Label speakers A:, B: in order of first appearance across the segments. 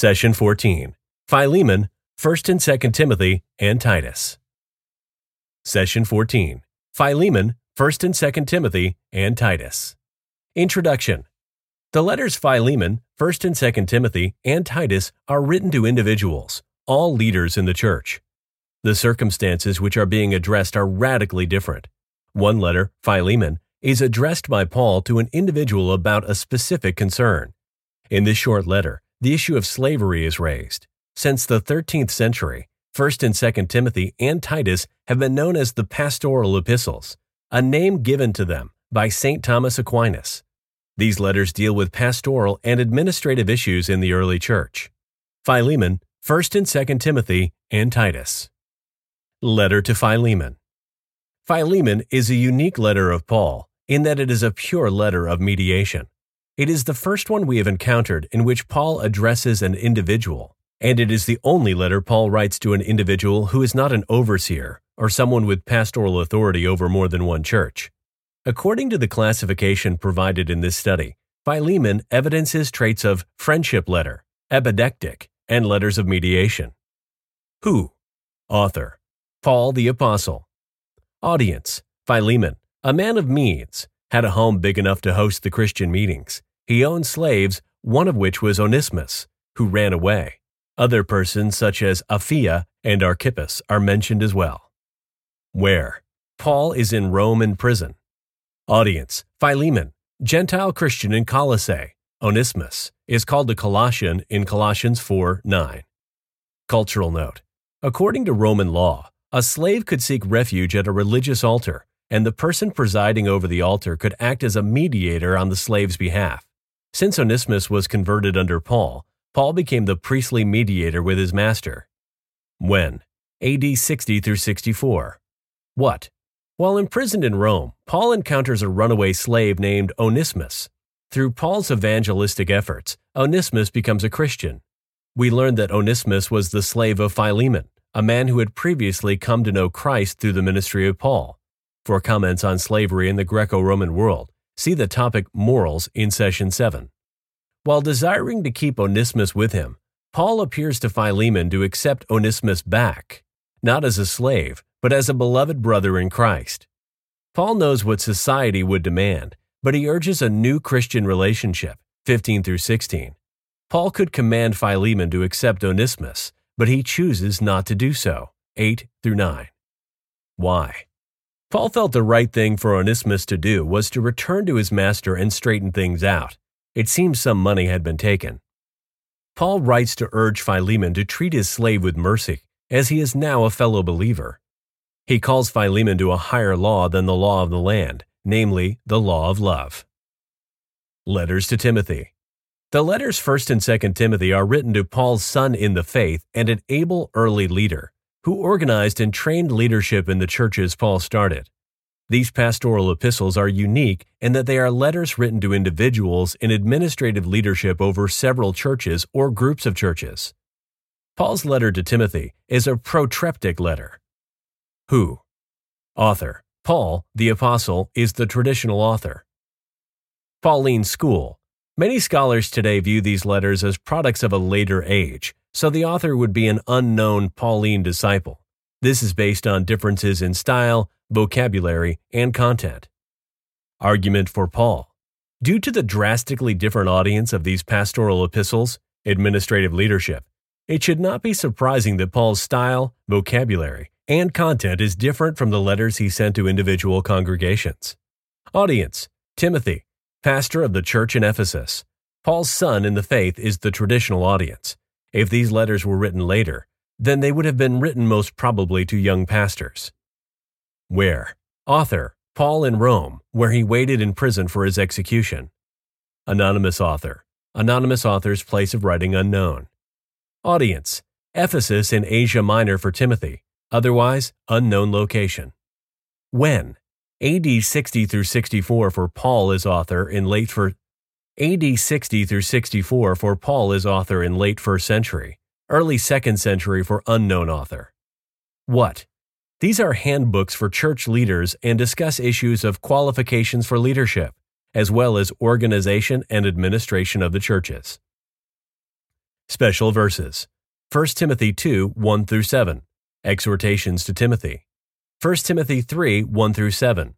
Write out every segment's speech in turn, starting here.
A: Session 14 Philemon, 1st and 2nd Timothy, and Titus. Session 14 Philemon, 1st and 2nd Timothy, and Titus. Introduction The letters Philemon, 1st and 2nd Timothy, and Titus are written to individuals, all leaders in the church. The circumstances which are being addressed are radically different. One letter, Philemon, is addressed by Paul to an individual about a specific concern. In this short letter, the issue of slavery is raised. Since the 13th century, 1st and 2nd Timothy and Titus have been known as the pastoral epistles, a name given to them by St. Thomas Aquinas. These letters deal with pastoral and administrative issues in the early church. Philemon, 1st and 2nd Timothy, and Titus. Letter to Philemon. Philemon is a unique letter of Paul in that it is a pure letter of mediation. It is the first one we have encountered in which Paul addresses an individual, and it is the only letter Paul writes to an individual who is not an overseer or someone with pastoral authority over more than one church. According to the classification provided in this study, Philemon evidences traits of friendship letter, epideictic, and letters of mediation. Who? Author Paul the Apostle. Audience Philemon, a man of means, had a home big enough to host the Christian meetings. He owned slaves, one of which was Onesimus, who ran away. Other persons such as Apphia and Archippus are mentioned as well. Where? Paul is in Rome in prison. Audience Philemon, Gentile Christian in Colossae. Onesimus is called a Colossian in Colossians 4 9. Cultural note According to Roman law, a slave could seek refuge at a religious altar, and the person presiding over the altar could act as a mediator on the slave's behalf. Since Onesimus was converted under Paul, Paul became the priestly mediator with his master. When? AD 60 through 64. What? While imprisoned in Rome, Paul encounters a runaway slave named Onesimus. Through Paul's evangelistic efforts, Onesimus becomes a Christian. We learn that Onesimus was the slave of Philemon, a man who had previously come to know Christ through the ministry of Paul. For comments on slavery in the Greco Roman world, See the topic Morals in Session 7. While desiring to keep Onesimus with him, Paul appears to Philemon to accept Onesimus back, not as a slave, but as a beloved brother in Christ. Paul knows what society would demand, but he urges a new Christian relationship, 15 through 16. Paul could command Philemon to accept Onesimus, but he chooses not to do so, 8 through 9. Why? Paul felt the right thing for Onesimus to do was to return to his master and straighten things out. It seems some money had been taken. Paul writes to urge Philemon to treat his slave with mercy, as he is now a fellow believer. He calls Philemon to a higher law than the law of the land, namely, the law of love. Letters to Timothy. The letters 1st and 2nd Timothy are written to Paul's son in the faith and an able early leader who organized and trained leadership in the churches Paul started. These pastoral epistles are unique in that they are letters written to individuals in administrative leadership over several churches or groups of churches. Paul's letter to Timothy is a protreptic letter. Who? Author. Paul, the Apostle, is the traditional author. Pauline School. Many scholars today view these letters as products of a later age, so the author would be an unknown Pauline disciple. This is based on differences in style, vocabulary, and content. Argument for Paul. Due to the drastically different audience of these pastoral epistles, administrative leadership, it should not be surprising that Paul's style, vocabulary, and content is different from the letters he sent to individual congregations. Audience Timothy, pastor of the church in Ephesus. Paul's son in the faith is the traditional audience. If these letters were written later, then they would have been written most probably to young pastors. Where? Author Paul in Rome, where he waited in prison for his execution. Anonymous author. Anonymous author's place of writing unknown. Audience Ephesus in Asia Minor for Timothy, otherwise unknown location. When? AD 60 through 64 for Paul as author in late for AD 60 through 64 for Paul as author in late 1st century, early 2nd century for unknown author. What? These are handbooks for church leaders and discuss issues of qualifications for leadership, as well as organization and administration of the churches. Special verses 1 Timothy 2 1 through 7. Exhortations to Timothy. 1 Timothy 3 1 through 7.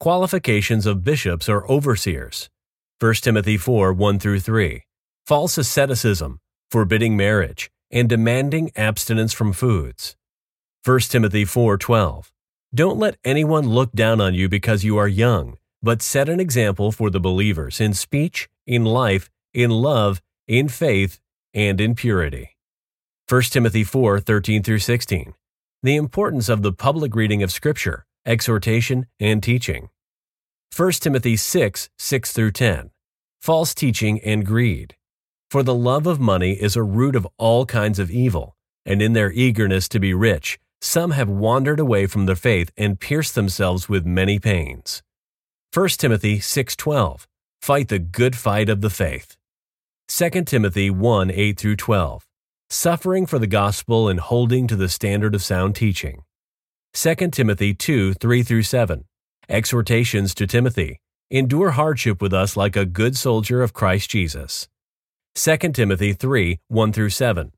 A: Qualifications of bishops or overseers. 1 Timothy 4 1 through 3. False asceticism, forbidding marriage, and demanding abstinence from foods. 1 Timothy 4 12. Don't let anyone look down on you because you are young, but set an example for the believers in speech, in life, in love, in faith, and in purity. 1 Timothy 4 13 through 16. The importance of the public reading of Scripture, exhortation, and teaching. 1 Timothy 6 6 through 10. False teaching and greed. For the love of money is a root of all kinds of evil, and in their eagerness to be rich, some have wandered away from the faith and pierced themselves with many pains. 1 Timothy 6:12 Fight the good fight of the faith. 2 Timothy 1 8 through 12. Suffering for the gospel and holding to the standard of sound teaching. 2 Timothy 2 3 through 7. Exhortations to Timothy. Endure hardship with us like a good soldier of Christ Jesus. 2 Timothy 3 1 through 7.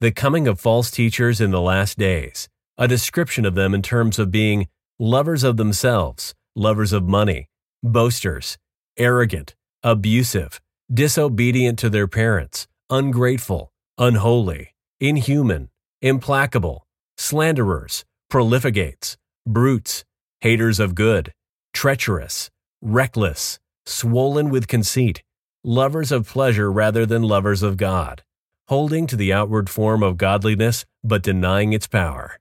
A: The coming of false teachers in the last days. A description of them in terms of being lovers of themselves, lovers of money, boasters, arrogant, abusive, disobedient to their parents, ungrateful, unholy, inhuman, implacable, slanderers, profligates, brutes, haters of good, treacherous, reckless, swollen with conceit, lovers of pleasure rather than lovers of God, holding to the outward form of godliness but denying its power.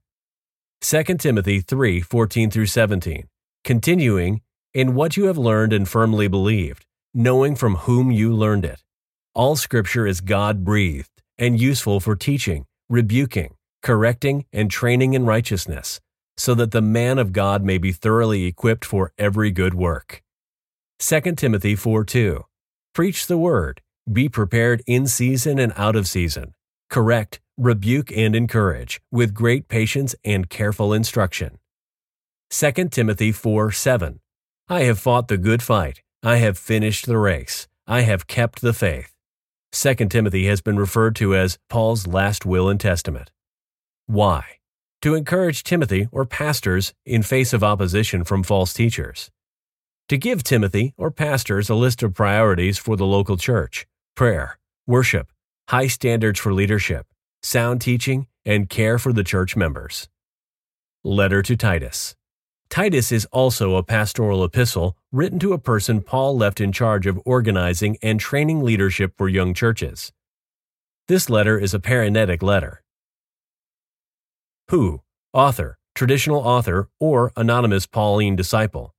A: 2 Timothy 3 14 through 17. Continuing, in what you have learned and firmly believed knowing from whom you learned it. All scripture is God breathed and useful for teaching, rebuking, correcting, and training in righteousness, so that the man of God may be thoroughly equipped for every good work. 2 Timothy 4 2. Preach the word, be prepared in season and out of season. Correct, rebuke, and encourage with great patience and careful instruction. 2 Timothy 4 7. I have fought the good fight. I have finished the race. I have kept the faith. 2 Timothy has been referred to as Paul's last will and testament. Why? To encourage Timothy or pastors in face of opposition from false teachers. To give Timothy or pastors a list of priorities for the local church prayer, worship, high standards for leadership, sound teaching, and care for the church members. Letter to Titus. Titus is also a pastoral epistle written to a person Paul left in charge of organizing and training leadership for young churches. This letter is a paraenetic letter. Who? Author, traditional author, or anonymous Pauline disciple.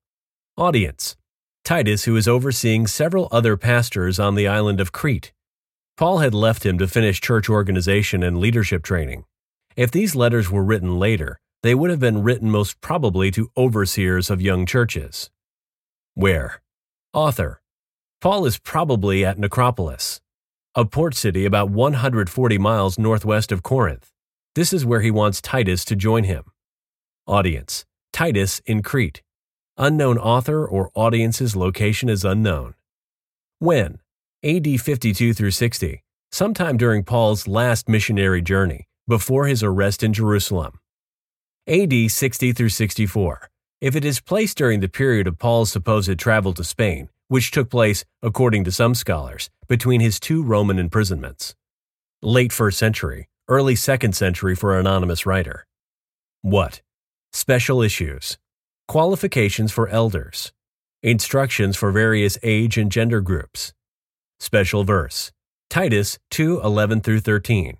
A: Audience Titus, who is overseeing several other pastors on the island of Crete. Paul had left him to finish church organization and leadership training. If these letters were written later, they would have been written most probably to overseers of young churches. Where? Author. Paul is probably at Nicopolis, a port city about 140 miles northwest of Corinth. This is where he wants Titus to join him. Audience Titus in Crete. Unknown author or audience's location is unknown. When? AD 52 through 60, sometime during Paul's last missionary journey, before his arrest in Jerusalem. AD 60 through 64, if it is placed during the period of Paul's supposed travel to Spain, which took place, according to some scholars, between his two Roman imprisonments. Late 1st century, early 2nd century for anonymous writer. What? Special issues. Qualifications for elders. Instructions for various age and gender groups. Special verse. Titus 2 11 through 13.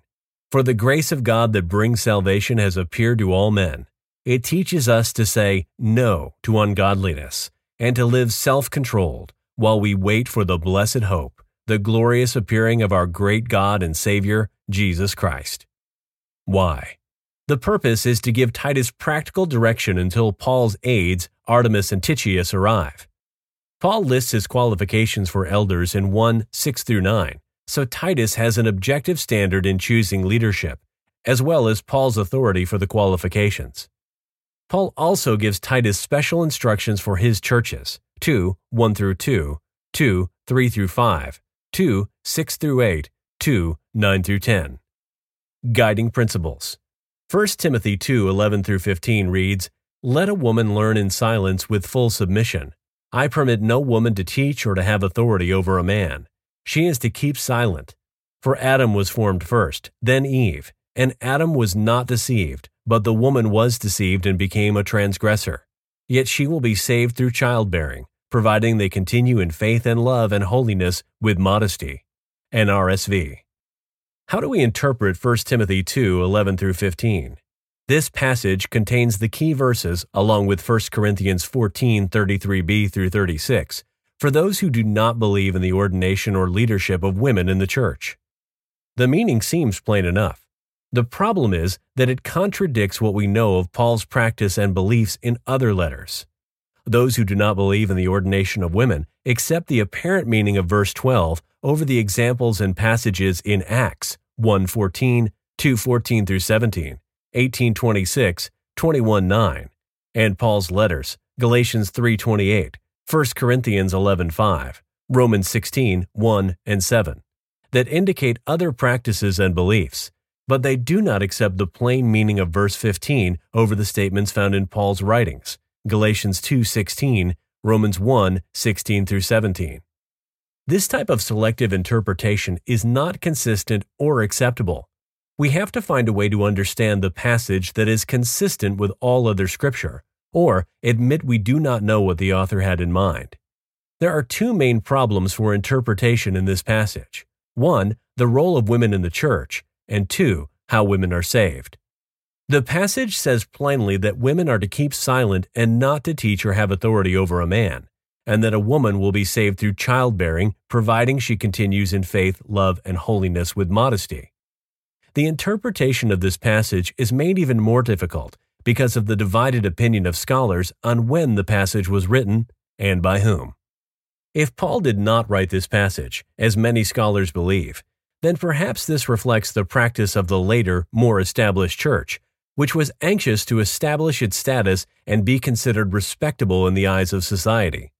A: For the grace of God that brings salvation has appeared to all men. It teaches us to say no to ungodliness and to live self controlled while we wait for the blessed hope, the glorious appearing of our great God and Savior, Jesus Christ. Why? The purpose is to give Titus practical direction until Paul's aides, Artemas and Tychicus, arrive. Paul lists his qualifications for elders in 1 6 through 9, so Titus has an objective standard in choosing leadership, as well as Paul's authority for the qualifications. Paul also gives Titus special instructions for his churches 2 1 through 2, 2 3 through 5, 2 6 through 8, 2 9 through 10. Guiding Principles 1 Timothy 2 11 through 15 reads, Let a woman learn in silence with full submission. I permit no woman to teach or to have authority over a man. She is to keep silent. For Adam was formed first, then Eve, and Adam was not deceived, but the woman was deceived and became a transgressor. Yet she will be saved through childbearing, providing they continue in faith and love and holiness with modesty. NRSV. How do we interpret 1 Timothy 2 11 through 15? This passage contains the key verses, along with 1 Corinthians 14 33b through 36, for those who do not believe in the ordination or leadership of women in the church. The meaning seems plain enough. The problem is that it contradicts what we know of Paul's practice and beliefs in other letters. Those who do not believe in the ordination of women accept the apparent meaning of verse 12 over the examples and passages in Acts 1:14, 2:14 through 17, 18:26, 21:9, and Paul's letters, Galatians 3:28, 1 Corinthians 11:5, Romans 16:1 and 7, that indicate other practices and beliefs, but they do not accept the plain meaning of verse 15 over the statements found in Paul's writings, Galatians 2:16, Romans 1:16 through 17. This type of selective interpretation is not consistent or acceptable. We have to find a way to understand the passage that is consistent with all other scripture, or admit we do not know what the author had in mind. There are two main problems for interpretation in this passage one, the role of women in the church, and two, how women are saved. The passage says plainly that women are to keep silent and not to teach or have authority over a man and that a woman will be saved through childbearing, providing she continues in faith, love, and holiness with modesty. The interpretation of this passage is made even more difficult because of the divided opinion of scholars on when the passage was written and by whom. If Paul did not write this passage, as many scholars believe, then perhaps this reflects the practice of the later, more established church, which was anxious to establish its status and be considered respectable in the eyes of society.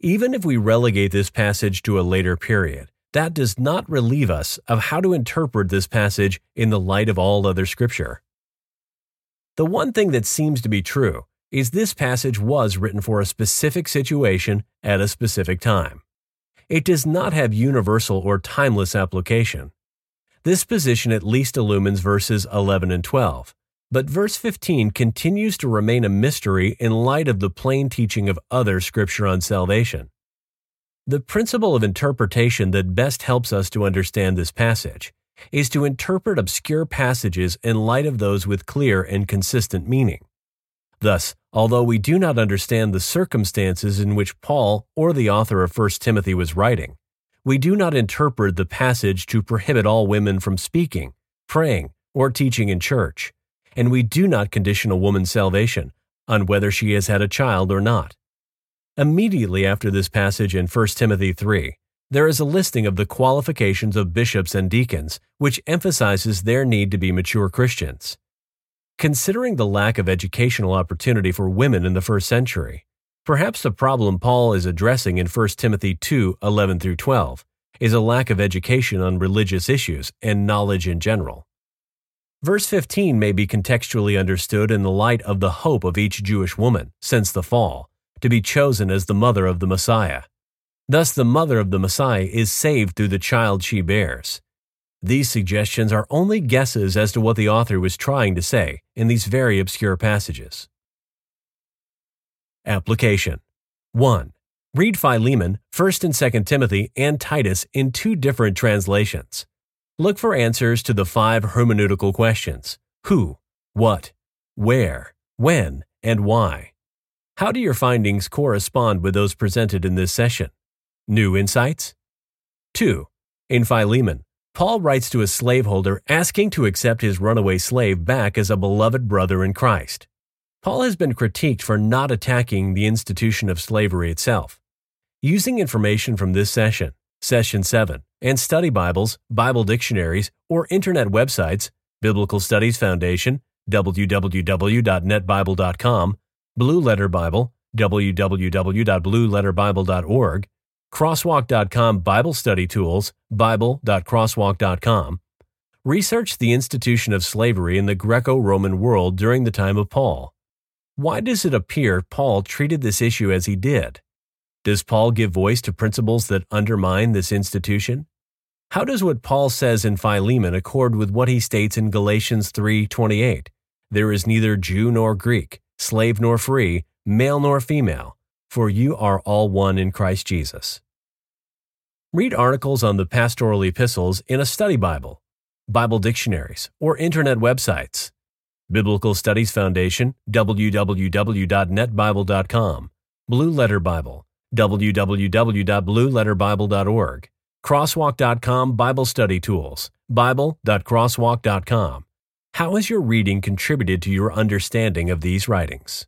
A: Even if we relegate this passage to a later period, that does not relieve us of how to interpret this passage in the light of all other scripture. The one thing that seems to be true is this passage was written for a specific situation at a specific time. It does not have universal or timeless application. This position at least illumines verses 11 and 12, but verse 15 continues to remain a mystery in light of the plain teaching of other scripture on salvation. The principle of interpretation that best helps us to understand this passage is to interpret obscure passages in light of those with clear and consistent meaning. Thus, although we do not understand the circumstances in which Paul or the author of 1 Timothy was writing, we do not interpret the passage to prohibit all women from speaking, praying, or teaching in church and we do not condition a woman's salvation on whether she has had a child or not. Immediately after this passage in 1 Timothy 3, there is a listing of the qualifications of bishops and deacons, which emphasizes their need to be mature Christians. Considering the lack of educational opportunity for women in the first century, perhaps the problem Paul is addressing in 1 Timothy 2 11 through 12 is a lack of education on religious issues and knowledge in general. Verse 15 may be contextually understood in the light of the hope of each Jewish woman, since the fall, to be chosen as the mother of the Messiah. Thus, the mother of the Messiah is saved through the child she bears. These suggestions are only guesses as to what the author was trying to say in these very obscure passages. Application 1. Read Philemon, 1st and 2nd Timothy, and Titus in two different translations. Look for answers to the five hermeneutical questions who, what, where, when, and why. How do your findings correspond with those presented in this session? New insights? 2. In Philemon, Paul writes to a slaveholder asking to accept his runaway slave back as a beloved brother in Christ. Paul has been critiqued for not attacking the institution of slavery itself. Using information from this session, Session 7, and study Bibles, Bible dictionaries, or internet websites, Biblical Studies Foundation, www.netbible.com, Blue Letter Bible, www.blueletterbible.org, Crosswalk.com Bible Study Tools, Bible.crosswalk.com. Research the institution of slavery in the Greco Roman world during the time of Paul. Why does it appear Paul treated this issue as he did? Does Paul give voice to principles that undermine this institution? How does what Paul says in Philemon accord with what he states in Galatians 3:28? There is neither Jew nor Greek, slave nor free, male nor female, for you are all one in Christ Jesus. Read articles on the pastoral epistles in a study Bible, Bible dictionaries, or internet websites. Biblical Studies Foundation, www.netbible.com. Blue Letter Bible, www.blueletterbible.org. Crosswalk.com Bible Study Tools, Bible.crosswalk.com. How has your reading contributed to your understanding of these writings?